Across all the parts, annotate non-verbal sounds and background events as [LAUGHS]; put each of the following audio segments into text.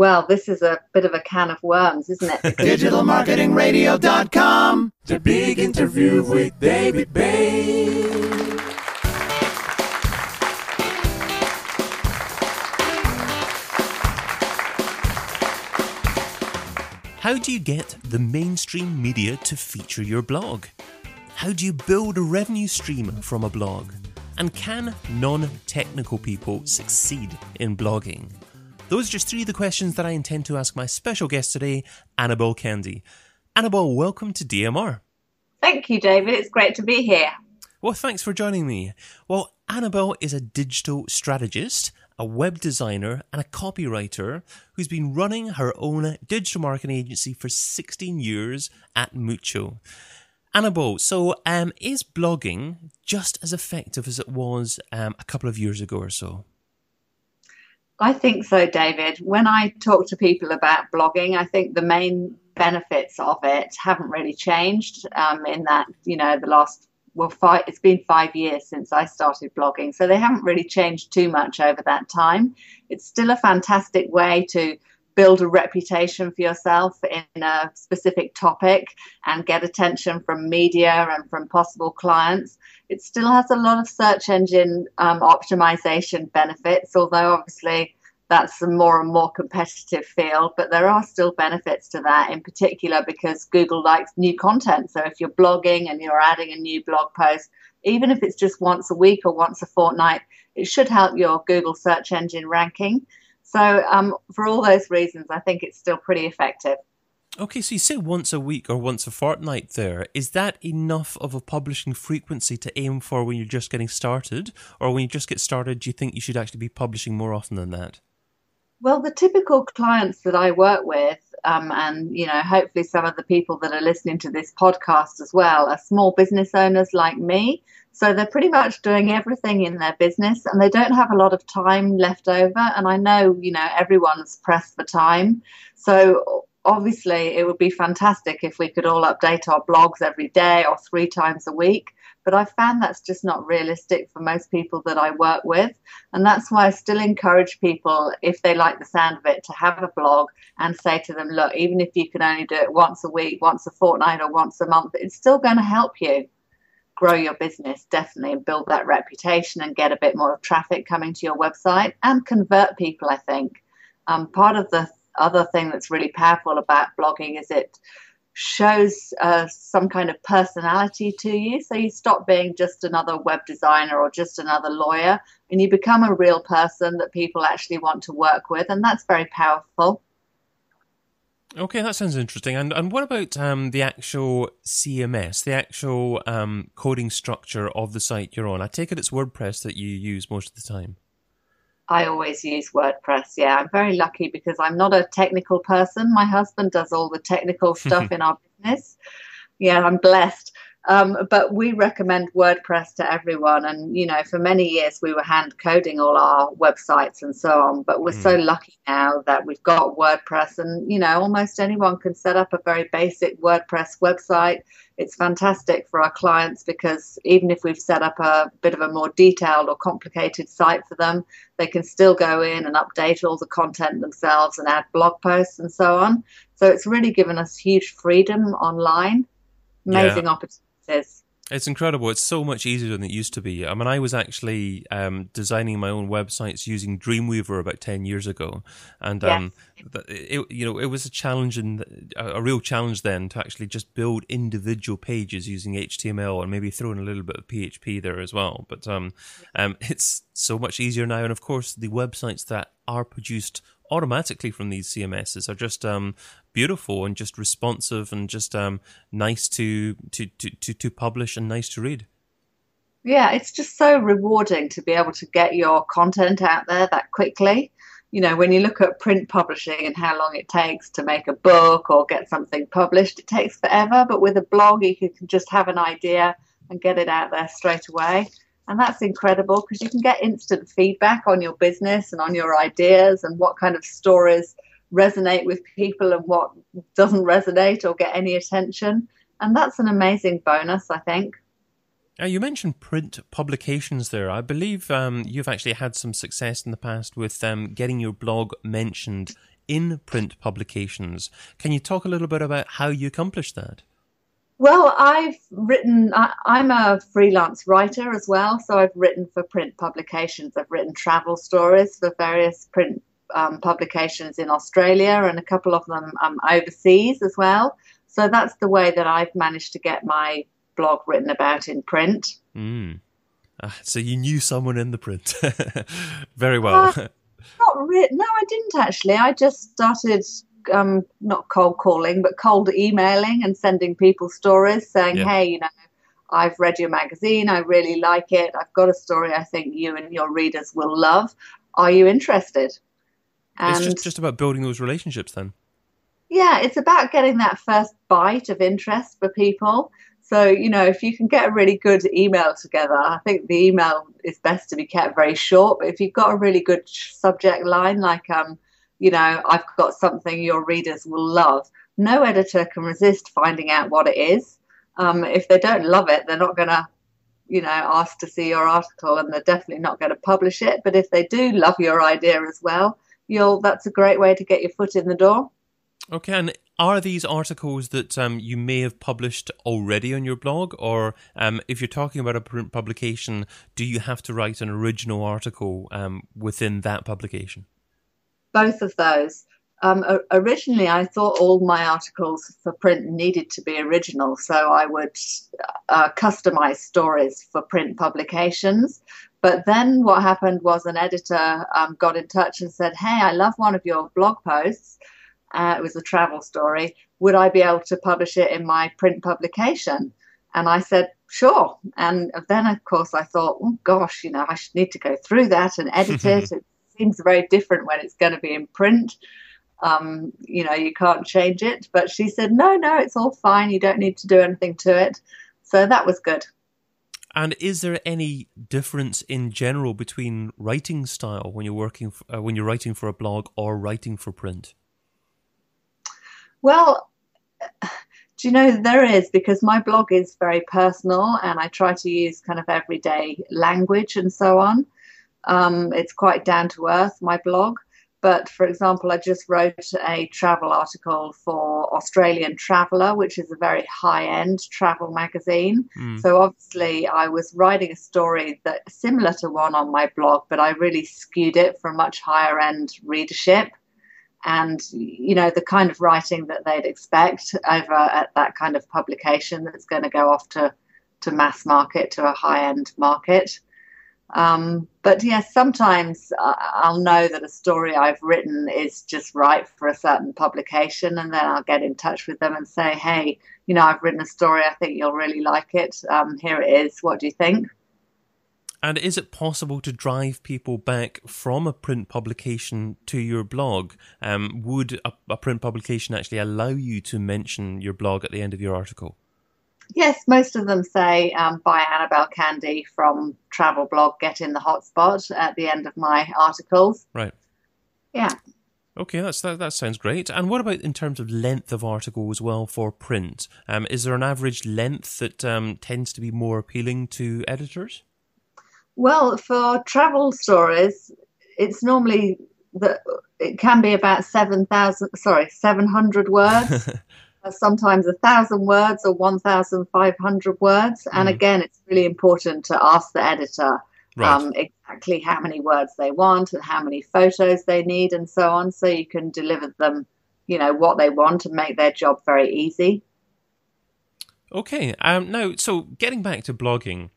Well, this is a bit of a can of worms, isn't it? [LAUGHS] DigitalMarketingRadio.com. The big interview with David Bain. How do you get the mainstream media to feature your blog? How do you build a revenue stream from a blog? And can non technical people succeed in blogging? Those are just three of the questions that I intend to ask my special guest today, Annabel Candy. Annabel, welcome to DMR. Thank you, David. It's great to be here. Well, thanks for joining me. Well, Annabel is a digital strategist a web designer, and a copywriter who's been running her own digital marketing agency for 16 years at Mucho. Annabel, so um, is blogging just as effective as it was um, a couple of years ago or so? I think so, David. When I talk to people about blogging, I think the main benefits of it haven't really changed um, in that, you know, the last well, five, it's been five years since I started blogging, so they haven't really changed too much over that time. It's still a fantastic way to build a reputation for yourself in a specific topic and get attention from media and from possible clients. It still has a lot of search engine um, optimization benefits, although obviously that's a more and more competitive field, but there are still benefits to that, in particular because Google likes new content. So if you're blogging and you're adding a new blog post, even if it's just once a week or once a fortnight, it should help your Google search engine ranking. So um, for all those reasons, I think it's still pretty effective. Okay, so you say once a week or once a fortnight there. Is that enough of a publishing frequency to aim for when you're just getting started? Or when you just get started, do you think you should actually be publishing more often than that? Well, the typical clients that I work with, um, and you know, hopefully some of the people that are listening to this podcast as well, are small business owners like me. So they're pretty much doing everything in their business, and they don't have a lot of time left over. And I know, you know, everyone's pressed for time. So obviously, it would be fantastic if we could all update our blogs every day or three times a week. But I found that's just not realistic for most people that I work with. And that's why I still encourage people, if they like the sound of it, to have a blog and say to them, look, even if you can only do it once a week, once a fortnight, or once a month, it's still going to help you grow your business definitely and build that reputation and get a bit more traffic coming to your website and convert people i think um, part of the other thing that's really powerful about blogging is it shows uh, some kind of personality to you. So you stop being just another web designer or just another lawyer and you become a real person that people actually want to work with. And that's very powerful. Okay, that sounds interesting. And and what about um, the actual CMS, the actual um, coding structure of the site you're on? I take it it's WordPress that you use most of the time. I always use WordPress. Yeah, I'm very lucky because I'm not a technical person. My husband does all the technical [LAUGHS] stuff in our business. Yeah, I'm blessed. Um, but we recommend WordPress to everyone. And, you know, for many years we were hand coding all our websites and so on. But we're mm. so lucky now that we've got WordPress and, you know, almost anyone can set up a very basic WordPress website. It's fantastic for our clients because even if we've set up a bit of a more detailed or complicated site for them, they can still go in and update all the content themselves and add blog posts and so on. So it's really given us huge freedom online. Amazing yeah. opportunity It's incredible. It's so much easier than it used to be. I mean, I was actually um, designing my own websites using Dreamweaver about ten years ago, and um, it, you know, it was a challenge and a real challenge then to actually just build individual pages using HTML and maybe throw in a little bit of PHP there as well. But um, um, [LAUGHS] it's so much easier now, and of course, the websites that are produced automatically from these CMSs are just um, beautiful and just responsive and just um, nice to, to, to, to, to publish and nice to read. Yeah, it's just so rewarding to be able to get your content out there that quickly. You know, when you look at print publishing and how long it takes to make a book or get something published, it takes forever. But with a blog, you can just have an idea and get it out there straight away. And that's incredible because you can get instant feedback on your business and on your ideas and what kind of stories resonate with people and what doesn't resonate or get any attention. And that's an amazing bonus, I think. Uh, you mentioned print publications there. I believe um, you've actually had some success in the past with um, getting your blog mentioned in print publications. Can you talk a little bit about how you accomplished that? Well, I've written, I, am a freelance writer as well. So I've written for print publications. I've written travel stories for various print um, publications in Australia and a couple of them um, overseas as well. So that's the way that I've managed to get my blog written about in print. Mm. Uh, so you knew someone in the print [LAUGHS] very well. Uh, [LAUGHS] not really. No, I didn't actually. I just started um, not cold calling, but cold emailing and sending people stories saying, yeah. hey, you know, I've read your magazine. I really like it. I've got a story I think you and your readers will love. Are you interested? And it's just, just about building those relationships then. Yeah, it's about getting that first bite of interest for people. So, you know, if you can get a really good email together, I think the email is best to be kept very short. But if you've got a really good subject line, like, um, you know, I've got something your readers will love, no editor can resist finding out what it is. Um, if they don't love it, they're not going to, you know, ask to see your article and they're definitely not going to publish it. But if they do love your idea as well, you'll that's a great way to get your foot in the door. Okay, and are these articles that um, you may have published already on your blog, or um, if you're talking about a print publication, do you have to write an original article um, within that publication? both of those. Um, originally, I thought all my articles for print needed to be original, so I would uh, customize stories for print publications. But then what happened was an editor um, got in touch and said, Hey, I love one of your blog posts. Uh, it was a travel story. Would I be able to publish it in my print publication? And I said, Sure. And then, of course, I thought, Oh gosh, you know, I should need to go through that and edit it. [LAUGHS] It seems very different when it's going to be in print. Um, you know, you can't change it. But she said, no, no, it's all fine. You don't need to do anything to it. So that was good. And is there any difference in general between writing style when you're working for, uh, when you're writing for a blog or writing for print? Well, [SIGHS] do you know there is because my blog is very personal and I try to use kind of everyday language and so on. Um, it's quite down to earth, my blog. But for example, I just wrote a travel article for Australian Traveller, which is a very high end travel magazine. Mm. So obviously, I was writing a story that similar to one on my blog, but I really skewed it for a much higher end readership. And you know the kind of writing that they'd expect over at that kind of publication that's going to go off to to mass market to a high end market. Um, but yes, sometimes I'll know that a story I've written is just right for a certain publication, and then I'll get in touch with them and say, "Hey, you know, I've written a story. I think you'll really like it. Um, here it is. What do you think?" And is it possible to drive people back from a print publication to your blog? Um, would a, a print publication actually allow you to mention your blog at the end of your article? Yes, most of them say um, by Annabel Candy from travel blog, get in the hotspot at the end of my articles. Right. Yeah. Okay, that's that. That sounds great. And what about in terms of length of article as well for print? Um, is there an average length that um, tends to be more appealing to editors? Well, for travel stories, it's normally that it can be about seven thousand. Sorry, seven hundred words. [LAUGHS] sometimes a thousand words or 1,500 words. And mm. again, it's really important to ask the editor right. um, exactly how many words they want and how many photos they need and so on, so you can deliver them, you know, what they want and make their job very easy. Okay. Um, now, so getting back to blogging,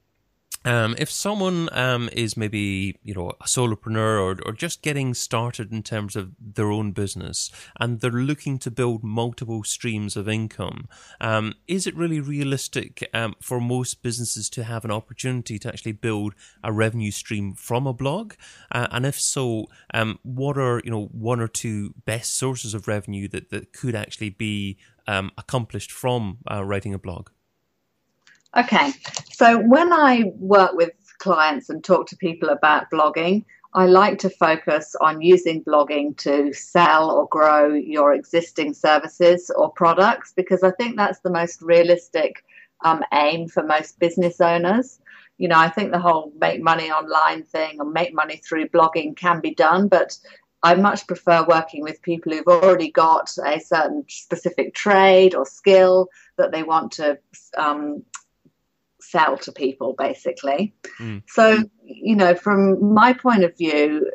um, if someone um, is maybe you know a solopreneur or, or just getting started in terms of their own business and they're looking to build multiple streams of income, um, is it really realistic um, for most businesses to have an opportunity to actually build a revenue stream from a blog? Uh, and if so, um, what are you know one or two best sources of revenue that, that could actually be um, accomplished from uh, writing a blog? Okay, so when I work with clients and talk to people about blogging, I like to focus on using blogging to sell or grow your existing services or products because I think that's the most realistic um, aim for most business owners. You know, I think the whole make money online thing or make money through blogging can be done, but I much prefer working with people who've already got a certain specific trade or skill that they want to um, sell to people, basically. Mm. So, you know, from my point of view,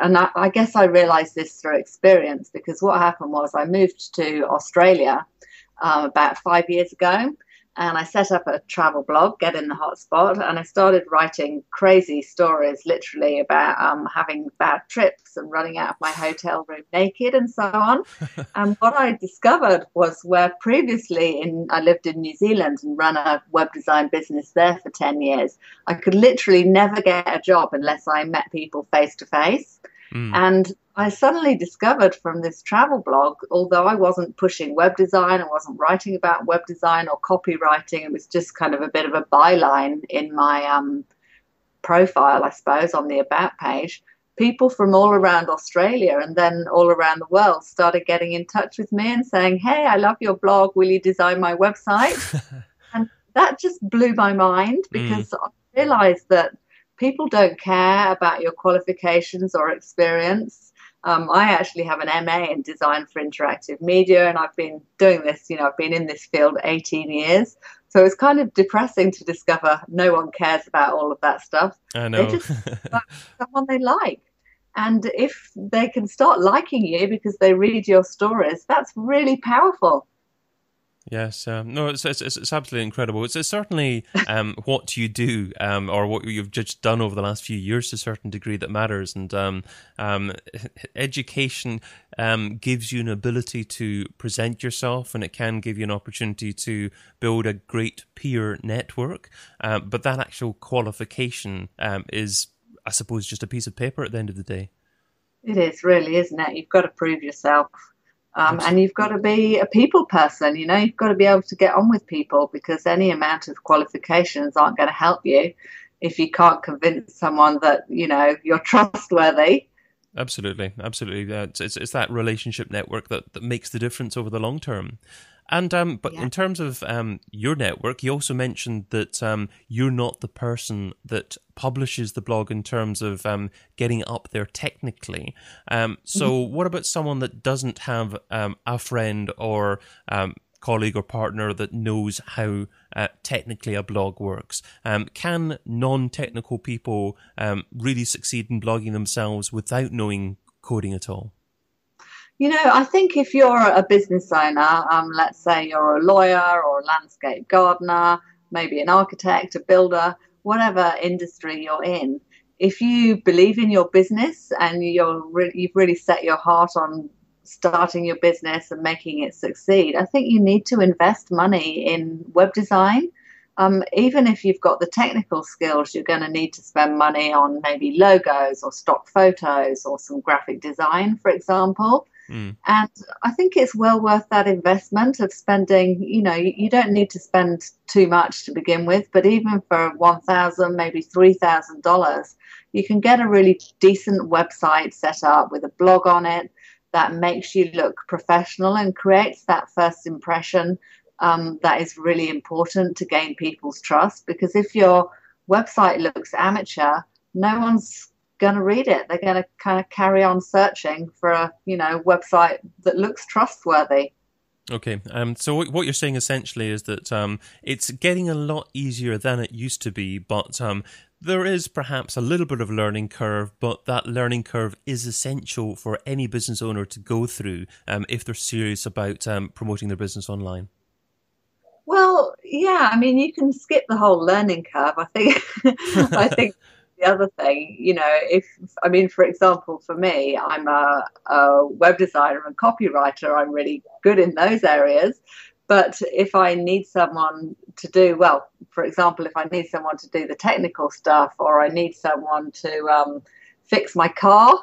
and I, I guess I realized this through experience because what happened was I moved to Australia um, about five years ago and I set up a travel blog, Get in the Hotspot, and I started writing crazy stories, literally about um, having bad trips and running out of my hotel room naked and so on. [LAUGHS] and what I discovered was where previously in I lived in New Zealand and ran a web design business there for ten years, I could literally never get a job unless I met people face to face. Mm. And I suddenly discovered from this travel blog, although I wasn't pushing web design, I wasn't writing about web design or copywriting, it was just kind of a bit of a byline in my um, profile, I suppose, on the About page. People from all around Australia and then all around the world started getting in touch with me and saying, Hey, I love your blog. Will you design my website? [LAUGHS] and that just blew my mind mm. because mm. I realized that people don't care about your qualifications or experience. Um, I actually have an MA in design for interactive media, and I've been doing this, you know, I've been in this field 18 years. So it's kind of depressing to discover no one cares about all of that stuff. I know. They just [LAUGHS] like someone they like. And if they can start liking you because they read your stories, that's really powerful. Yes, um, no, it's, it's, it's absolutely incredible. It's, it's certainly [LAUGHS] um, what you do um, or what you've just done over the last few years to a certain degree that matters. And um, um, [LAUGHS] education um, gives you an ability to present yourself, and it can give you an opportunity to build a great peer network. but that actual qualification is, I suppose, just a piece of paper at the end of the day. It is really, isn't it? You've got to prove yourself. Um, and you've got to be a people person, you know, you've got to be able to get on with people because any amount of qualifications aren't going to help you if you can't convince someone that, you know, you're trustworthy. Absolutely, absolutely. It's, it's, it's that relationship network that, that makes the difference over the long term. And um, but yeah. in terms of um, your network, you also mentioned that um, you're not the person that publishes the blog in terms of um, getting up there technically. Um, so, mm-hmm. what about someone that doesn't have um, a friend or um, colleague or partner that knows how uh, technically a blog works? Um, can non-technical people um, really succeed in blogging themselves without knowing coding at all? You know, I think if you're a business owner, um, let's say you're a lawyer or a landscape gardener, maybe an architect, a builder, whatever industry you're in, if you believe in your business and you're re- you've really set your heart on starting your business and making it succeed, I think you need to invest money in web design. Um, even if you've got the technical skills, you're going to need to spend money on maybe logos or stock photos or some graphic design, for example. Mm. And I think it's well worth that investment of spending, you know, you, don't need to spend too much to begin with, but even for 1,000, maybe $3,000, you can get a really decent website set up with a blog on it that makes you look professional and creates that first impression um, that is really important to gain people's trust. Because if your website looks amateur, no one's going to read it. They're going to kind of carry on searching for a you know website that looks trustworthy. Okay, um, so what you're saying essentially is that um, it's getting a lot easier than it used to be, but um, there is perhaps a little bit of learning curve, but that learning curve is essential for any business owner to go through um, if they're serious about um, promoting their business online. Well, yeah, I mean, you can skip the whole learning curve. I think, [LAUGHS] I think the other thing, you know, if I mean, for example, for me, I'm a, a web designer and copywriter. I'm really good in those areas. But if I need someone to do, well, for example, if I need someone to do the technical stuff or I need someone to um, fix my car,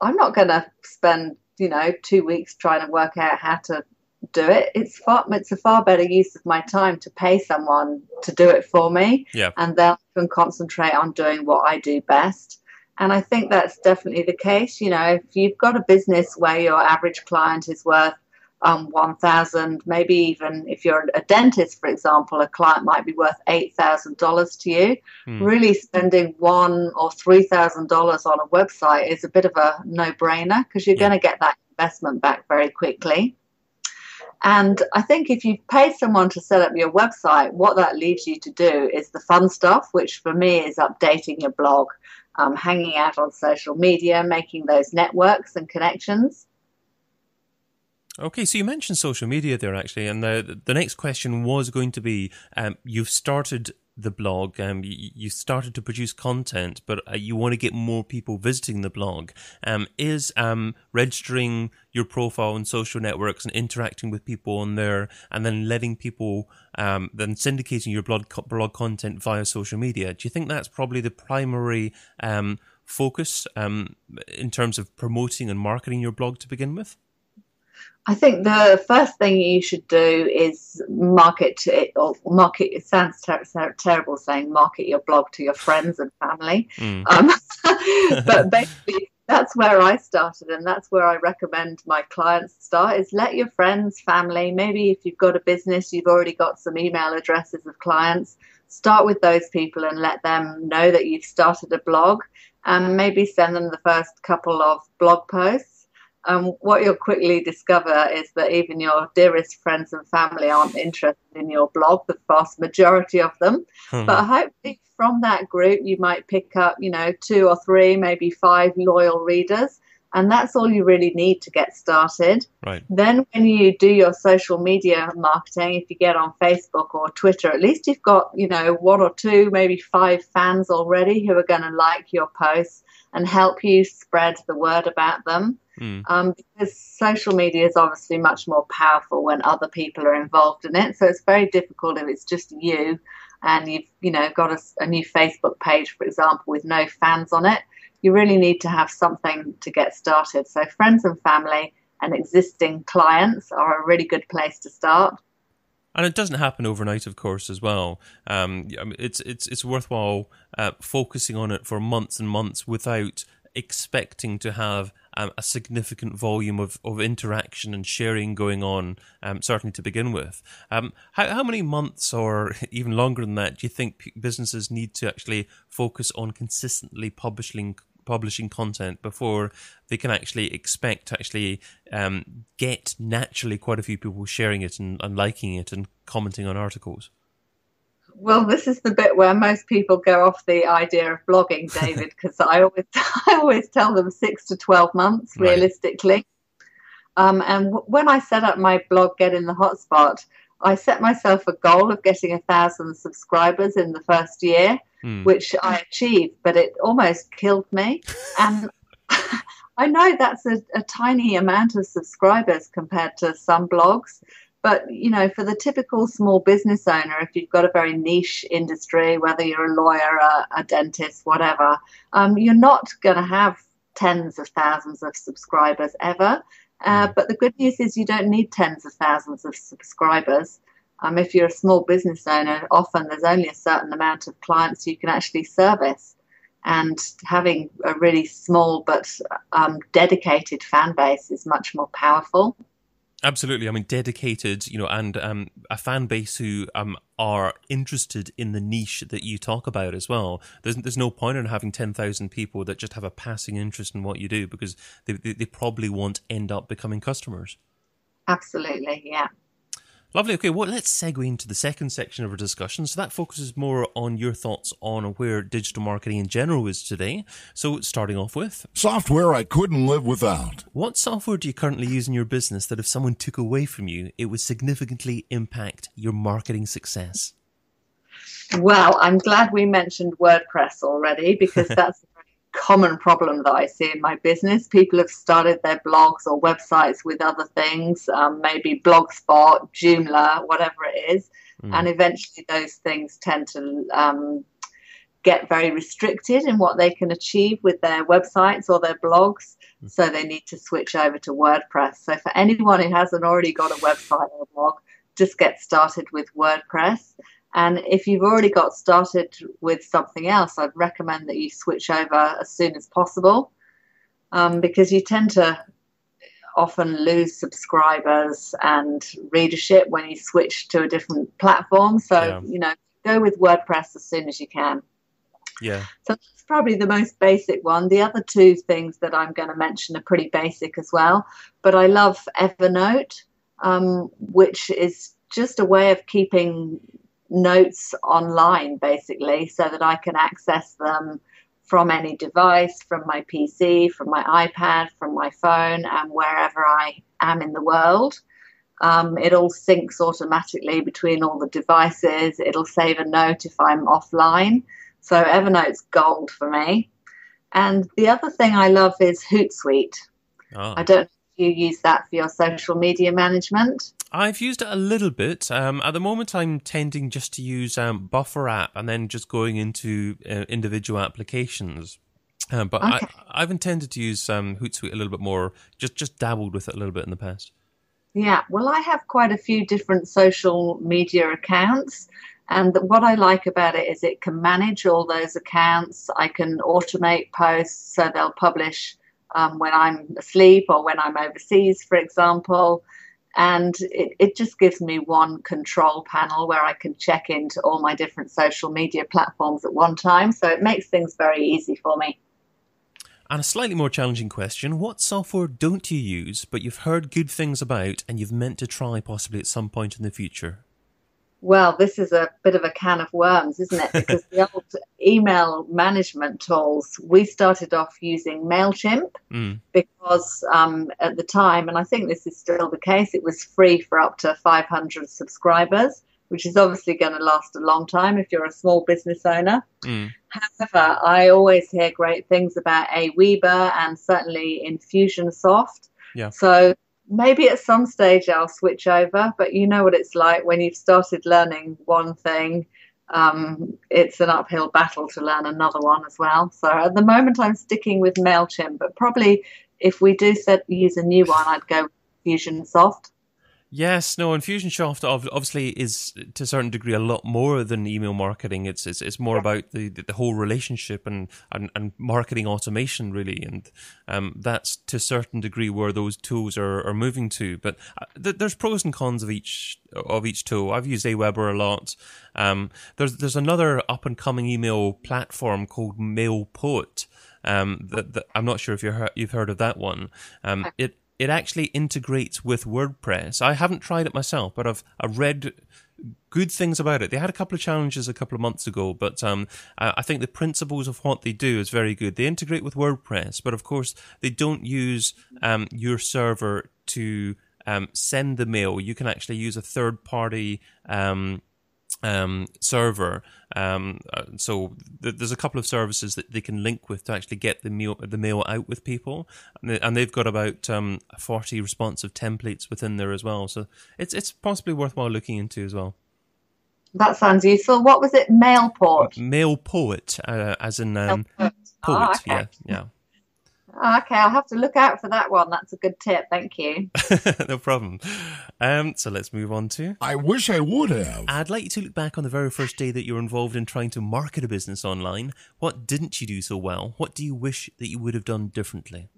I'm not going to spend, you know, two weeks trying to work out how to do it. It's far it's a far better use of my time to pay someone to do it for me. Yeah. And then I can concentrate on doing what I do best. And I think that's definitely the case. You know, if you've got a business where your average client is worth um, 1000 maybe even if you're a dentist for example a client might be worth $8000 to you hmm. really spending one or $3000 on a website is a bit of a no-brainer because you're yeah. going to get that investment back very quickly and I think if you pay someone to set up your website, what that leaves you to do is the fun stuff, which for me is updating your blog, um, hanging out on social media, making those networks and connections. Okay, so you mentioned social media there actually, and the the next question was going to be: um, you've started the blog, um, you, started to produce content, but uh, you want to get more people visiting the blog. Um, is um, registering your profile on social networks and interacting with people on there, and then letting people, um, then syndicating your blog blog content via social media? Do you think that's probably the primary um, focus um, in terms of promoting and marketing your blog to begin with? I think the first thing you should do is market it, or market. It sounds ter- ter- terrible saying market your blog to your friends and family, mm. um, [LAUGHS] [LAUGHS] but basically that's where I started, and that's where I recommend my clients start. Is let your friends, family, maybe if you've got a business, you've already got some email addresses of clients. Start with those people and let them know that you've started a blog, and maybe send them the first couple of blog posts um, what you'll quickly discover is that even your dearest friends and family aren't interested in your blog, the vast majority of them. Hmm. But hopefully, from that group, you might pick up, you know, two or three, maybe five loyal readers. And that's all you really need to get started. Right. Then, when you do your social media marketing, if you get on Facebook or Twitter, at least you've got, you know, one or two, maybe five fans already who are going to like your posts and help you spread the word about them. Mm. Um, because social media is obviously much more powerful when other people are involved in it. So it's very difficult if it's just you and you've you know got a, a new Facebook page, for example, with no fans on it. You really need to have something to get started. So friends and family and existing clients are a really good place to start. And it doesn't happen overnight, of course, as well. Um, it's it's it's worthwhile uh, focusing on it for months and months without expecting to have um, a significant volume of, of interaction and sharing going on, um, certainly to begin with. Um, how, how many months or [LAUGHS] even longer than that do you think businesses need to actually focus on consistently publishing publishing content before they can actually expect to actually um, get naturally quite a few people sharing it and, and liking it and commenting on articles? Well, this is the bit where most people go off the idea of blogging, [LAUGHS] David, because I always [LAUGHS] I always tell them six to twelve months right. realistically. Um, and w- when I set up my blog, Get in the Hotspot, I set myself a goal of getting a thousand subscribers in the first year, hmm. which I achieved, but it almost killed me. [LAUGHS] and [LAUGHS] I know that's a, a, tiny amount of subscribers compared to some blogs, but you know, for the typical small business owner, if you've got a very niche industry, whether you're a lawyer, a, a dentist, whatever, um, you're not going to have tens of thousands of subscribers ever. Uh, hmm. but the good news is you don't need tens of thousands of subscribers. Um, if you're a small business owner, often there's only a certain amount of clients you can actually service. And having a really small but um, dedicated fan base is much more powerful. Absolutely. I mean, dedicated, you know, and um, a fan base who um, are interested in the niche that you talk about as well. There's, there's no point in having 10,000 people that just have a passing interest in what you do because they, they, they probably won't end up becoming customers. Absolutely, yeah. Lovely. Okay, well, let's segue into the second section of our discussion. So that focuses more on your thoughts on where digital marketing in general is today. So starting off with software I couldn't live without. What software do you currently use in your business that if someone took away from you, it would significantly impact your marketing success? Well, I'm glad we mentioned WordPress already because [LAUGHS] that's common problem that I see in my business. People have started their blogs or websites with other things, um, maybe Blogspot, Joomla, whatever it is, mm. and eventually those things tend to um, get very restricted in what they can achieve with their websites or their blogs. Mm. So they need to switch over to WordPress. So for anyone who hasn't already got a website or a blog, just get started with WordPress. And if you've already got started with something else, I'd recommend that you switch over as soon as possible um, because you tend to. often lose subscribers and readership when you switch to a different platform. So, yeah. you know, go with WordPress as soon as you can. Yeah. So that's probably the most basic one. The other two things that I'm going to mention are pretty basic as well. But I love Evernote, um, which is just a way of keeping notes online, basically, so that I can access them from any device, from my PC, from my iPad, from my phone, and wherever I am in the world. Um, it all syncs automatically between all the devices. It'll save a note if I'm offline. So Evernote's gold for me. And the other thing I love is Hootsuite. Oh. I don't you use that for your social media management? I've used it a little bit. Um, at the moment, I'm tending just to use um, Buffer app and then just going into uh, individual applications. Um, but okay. I, have intended to use um, Hootsuite a little bit more. Just just dabbled with it a little bit in the past. Yeah, well, I have quite a few different social media accounts. And what I like about it is it can manage all those accounts. I can automate posts so they'll publish um, when I'm asleep or when I'm overseas, for example. And it, it just gives me one control panel where I can check into all my different social media platforms at one time. So it makes things very easy for me. And a slightly more challenging question What software don't you use, but you've heard good things about and you've meant to try possibly at some point in the future? Well, this is a bit of a can of worms, isn't it? [LAUGHS] Because the old email management tools, we started off using MailChimp mm. because um, at the time, and I think this is still the case, it was free for up to 500 subscribers, which is obviously going to last a long time if you're a small business owner. Mm. However, I always hear great things about Aweber and certainly Infusionsoft. Yeah. So maybe at some stage I'll switch over, but you know what it's like when you've started learning one thing. Um, it's an uphill battle to learn another one as well. So at the moment, I'm sticking with Mailchimp, but probably if we do set use a new one, I'd go Fusionsoft. Yes, no, Infusionsoft obviously is to a certain degree a lot more than email marketing. It's it's, it's more yeah. about the, the whole relationship and, and, and marketing automation really, and um, that's to a certain degree where those tools are, are moving to. But uh, th- there's pros and cons of each of each tool. I've used Aweber a lot. Um, there's there's another up and coming email platform called MailPoet. Um, that, that, I'm not sure if you you've heard of that one. Um, it it actually integrates with WordPress. I haven't tried it myself, but I've I've read good things about it. They had a couple of challenges a couple of months ago, but um, I think the principles of what they do is very good. They integrate with WordPress, but of course they don't use um, your server to um, send the mail. You can actually use a third party um, um, server. Um, uh, so th- there's a couple of services that they can link with to actually get the mail the mail out with people, and, they, and they've got about um, 40 responsive templates within there as well. So it's it's possibly worthwhile looking into as well. That sounds useful. What was it? MailPort. MailPoet, uh, as in um, poet. Oh, okay. Yeah, yeah. Oh, okay, I'll have to look out for that one. That's a good tip. Thank you. [LAUGHS] no problem. Um, so let's move on to. I wish I would have. I'd like you to look back on the very first day that you were involved in trying to market a business online. What didn't you do so well? What do you wish that you would have done differently?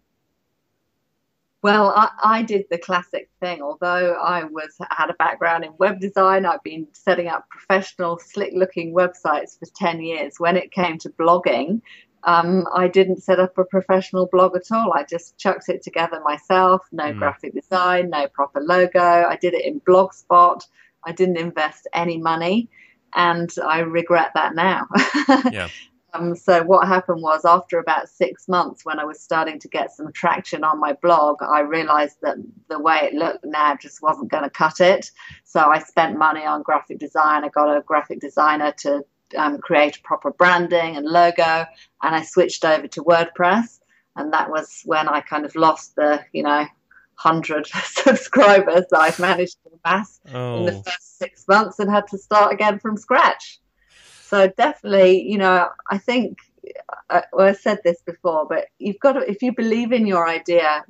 Well, I, I, did the classic thing. Although I was had a background in web design, I've been setting up professional, slick-looking websites for ten years. When it came to blogging, um, I didn't set up a professional blog at all. I just chucked it together myself. No mm. graphic design, no proper logo. I did it in Blogspot. I didn't invest any money, and I regret that now. [LAUGHS] yeah. Um, so what happened was after about six months, when I was starting to get some traction on my blog, I realised that the way it looked now just wasn't going to cut it. So I spent money on graphic design. I got a graphic designer to um, create a proper branding and logo, and I switched over to WordPress, and that was when I kind of lost the you know hundred [LAUGHS] subscribers that I've managed to amass oh. in the oh. first six months, and had to start again from scratch. So definitely, you know, I think I, uh, well, I said this before, but you've got to if you believe in your idea,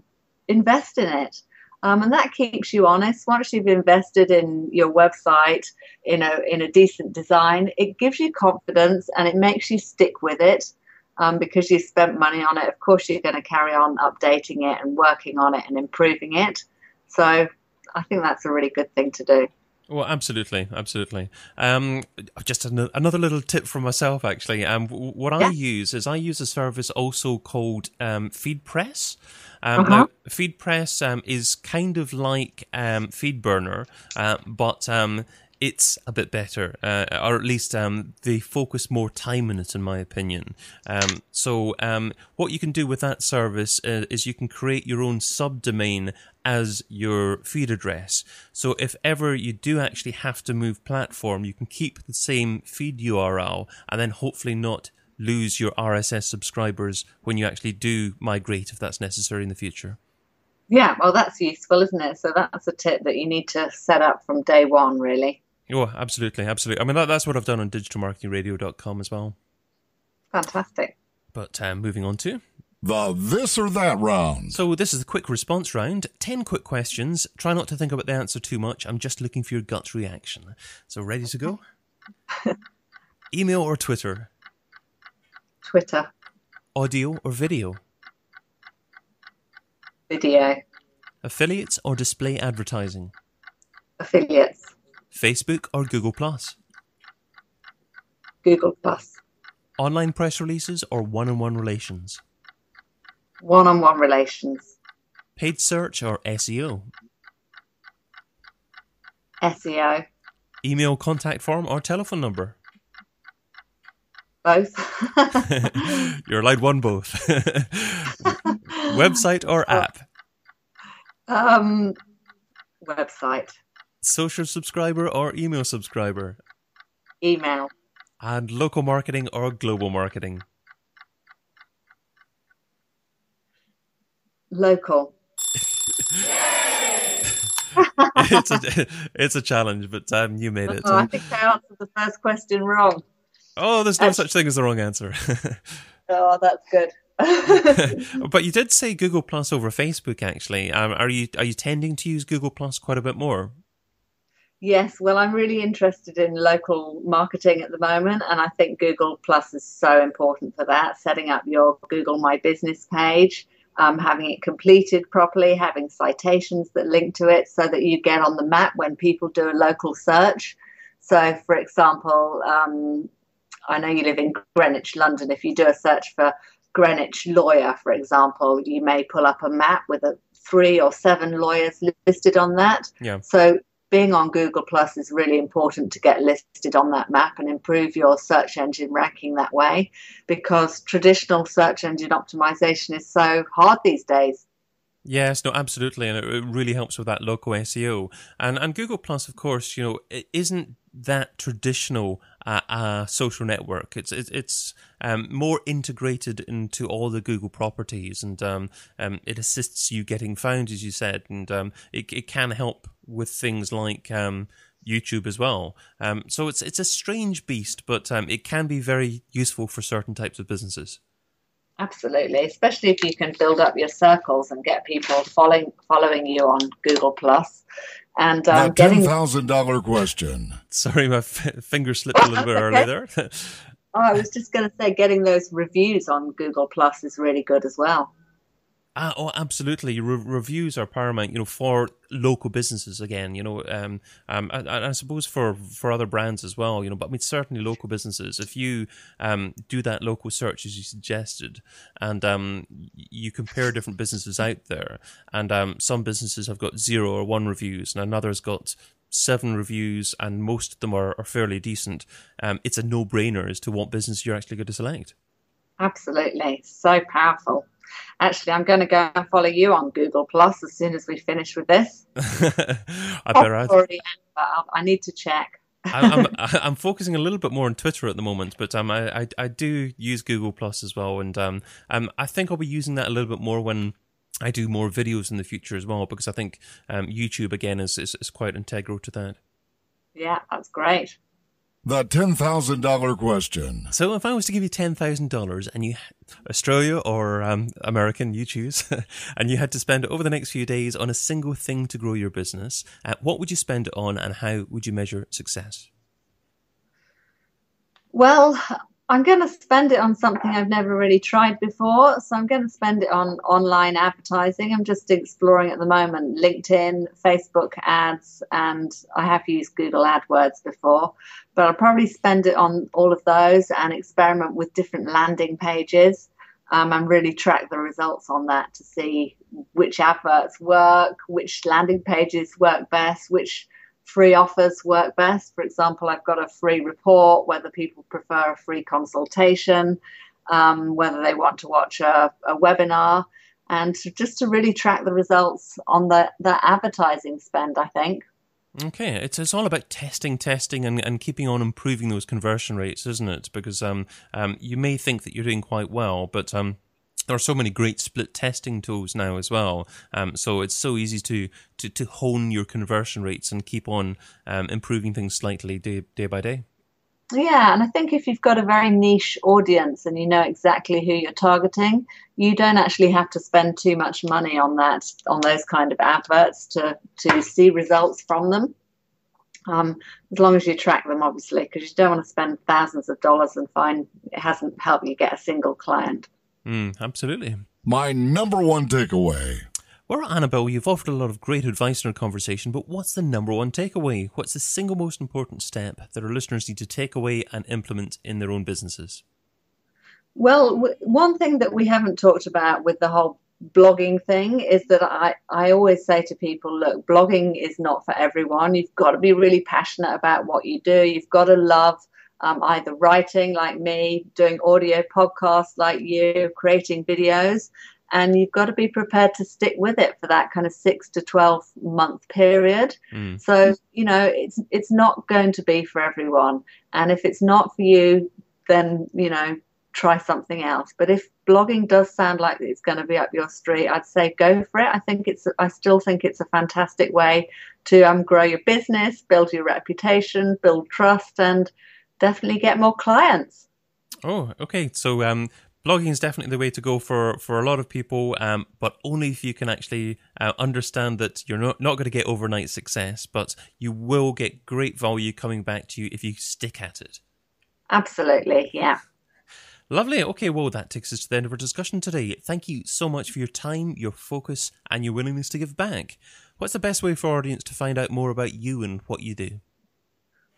invest in it. Um, and that keeps you honest. Once you've invested in your website in a in a decent design, it gives you confidence and it makes you stick with it. um, because you spent money on it. Of course, you're going to carry on updating it and working on it and improving it. So I think that's a really good thing to do. Well, absolutely, absolutely. Um, just an- another little tip from myself, actually. Um, what I use is I use a service also called um, FeedPress. Um, uh-huh. Now, FeedPress um, is kind of like um, FeedBurner, uh, but um, it's a bit better, uh, or at least um, they focus more time in it, in my opinion. Um, so, um, what you can do with that service uh, is you can create your own subdomain as your feed address. So, if ever you do actually have to move platform, you can keep the same feed URL and then hopefully not lose your RSS subscribers when you actually do migrate if that's necessary in the future. Yeah, well, that's useful, isn't it? So that's a tip that you need to set up from day one, really. Oh, absolutely, absolutely. I mean, that, that's what I've done on digitalmarketingradio.com as well. Fantastic. But um, moving on to the this or that round. So this is the quick response round. Ten quick questions. Try not to think about the answer too much. I'm just looking for your gut reaction. So ready to go? [LAUGHS] Email or Twitter? Twitter. Audio or video? Video. Affiliates or display advertising? Affiliates. Facebook or Google Plus? Google Plus. Online press releases or one-on-one relations? One-on-one relations. Paid search or SEO? SEO. Email contact form or telephone number? Both. [LAUGHS] [LAUGHS] You're allowed one both. [LAUGHS] Website or app? Um, website social subscriber or email subscriber? Email. And local marketing or global marketing? Local. [LAUGHS] it's a it's a challenge, but um, you made it. Oh, I think I answered the first question wrong. Oh, there's no Actually, such thing as the wrong answer. [LAUGHS] oh, that's good. [LAUGHS] but you did say Google Plus over Facebook. Actually, um, are you are you tending to use Google Plus quite a bit more? Yes, well, I'm really interested in local marketing at the moment, and I think Google Plus is so important for that. Setting up your Google My Business page, um, having it completed properly, having citations that link to it so that you get on the map when people do a local search. So, for example, um, I know you live in Greenwich, London. If you do a search for Greenwich lawyer, for example, you may pull up a map with a three or seven lawyers listed on that. Yeah. So being on Google Plus is really important to get listed on that map and improve your search engine ranking that way because traditional search engine optimization is so hard these days. Yes, no, absolutely, and it really helps with that local SEO. And and Google Plus, of course, you know, it isn't that traditional uh, uh, social network. It's it's, it's um, more integrated into all the Google properties, and um, um, it assists you getting found, as you said, and um, it it can help with things like um, YouTube as well. Um, so it's it's a strange beast, but it can be very useful for certain types of businesses. Absolutely, especially if you can build up your circles and get people following following you on Google Plus. And um, that ten thousand dollar question. Sorry, my f- finger slipped a little bit [LAUGHS] early there. [LAUGHS] oh, I was just going to say, getting those reviews on Google Plus is really good as well. Uh, oh, absolutely. Re- reviews are paramount, you know, for local businesses again, you know, um, um, I, suppose for, for other brands as well, you know, but I mean, certainly local businesses, if you, um, do that local search as you suggested and, um, you compare different businesses out there and, um, some businesses have got zero or one reviews and another's got seven reviews and most of them are, are fairly decent. Um, it's a no brainer as to what business you're actually going to select. Absolutely. So powerful. Actually, I'm going to go and follow you on Google Plus as soon as we finish with this. [LAUGHS] I better. Already, but I need to check. I'm, [LAUGHS] I'm, I'm focusing a little bit more on Twitter at the moment, but um, I, I, I do use Google Plus as well, and um, um, I think I'll be using that a little bit more when I do more videos in the future as well, because I think um, YouTube again is, is is quite integral to that. Yeah, that's great. The $10,000 question. So, if I was to give you $10,000 and you, Australia or um, American, you choose, [LAUGHS] and you had to spend over the next few days on a single thing to grow your business, uh, what would you spend it on and how would you measure success? Well, I'm going to spend it on something I've never really tried before. So I'm going to spend it on online advertising. I'm just exploring at the moment LinkedIn, Facebook ads, and I have used Google AdWords before. But I'll probably spend it on all of those and experiment with different landing pages um, and really track the results on that to see which adverts work, which landing pages work best, which free offers work best. For example, I've got a free report, whether people prefer a free consultation, um, whether they want to watch a, a webinar, and just to really track the results on the, the advertising spend, I think. Okay, it's it's all about testing, testing, and, and keeping on improving those conversion rates, isn't it? Because um, um, you may think that you're doing quite well, but um, there are so many great split testing tools now as well. Um, so it's so easy to, to, to hone your conversion rates and keep on um, improving things slightly day, day by day. Yeah, and I think if you've got a very niche audience and you know exactly who you're targeting, you don't actually have to spend too much money on that, on those kind of adverts to, to see results from them. Um, as long as you track them, obviously, because you don't want to spend thousands of dollars and find it hasn't helped you get a single client. Mm, absolutely. My number one takeaway. Well, Annabel, you've offered a lot of great advice in our conversation, but what's the number one takeaway? What's the single most important step that our listeners need to take away and implement in their own businesses? Well, w- one thing that we haven't talked about with the whole blogging thing is that I, I always say to people, look, blogging is not for everyone. You've got to be really passionate about what you do. You've got to love um, either writing like me, doing audio podcasts like you, creating videos. And you've got to be prepared to stick with it for that kind of six to 12 month period. Mm. So, you know, it's, it's not going to be for everyone. And if it's not for you, then, you know, try something else. But if blogging does sound like it's going to be up your street, I'd say go for it. I think it's, I still think it's a fantastic way to um, grow your business, build your reputation, build trust, and definitely get more clients. Oh, okay. So um, blogging is definitely the way to go for, for a lot of people, um, but only if you can actually uh, understand that you're not, not going to get overnight success, but you will get great value coming back to you if you stick at it. Absolutely, yeah. Lovely. Okay, well, that takes us to the end of our discussion today. Thank you so much for your time, your focus, and your willingness to give back. What's the best way for our audience to find out more about you and what you do?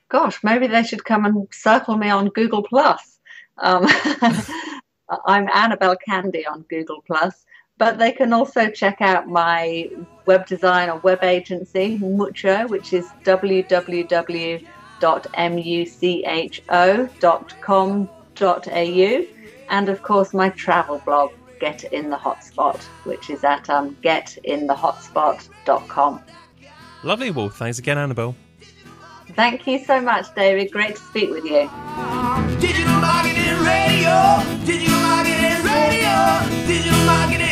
Gosh, maybe they should come and circle me on Google Plus. Um, [LAUGHS] I'm Annabel Candy on Google Plus, but they can also check out my web design or web agency, Mucho, which is www.mucho.com.au, and of course my travel blog, Get in the Hotspot, which is at um, getinthehotspot.com. Lovely. Well, thanks again, Annabel. Thank you so much, David. Great to speak with you. Digital marketing radio, digital marketing radio, digital marketing.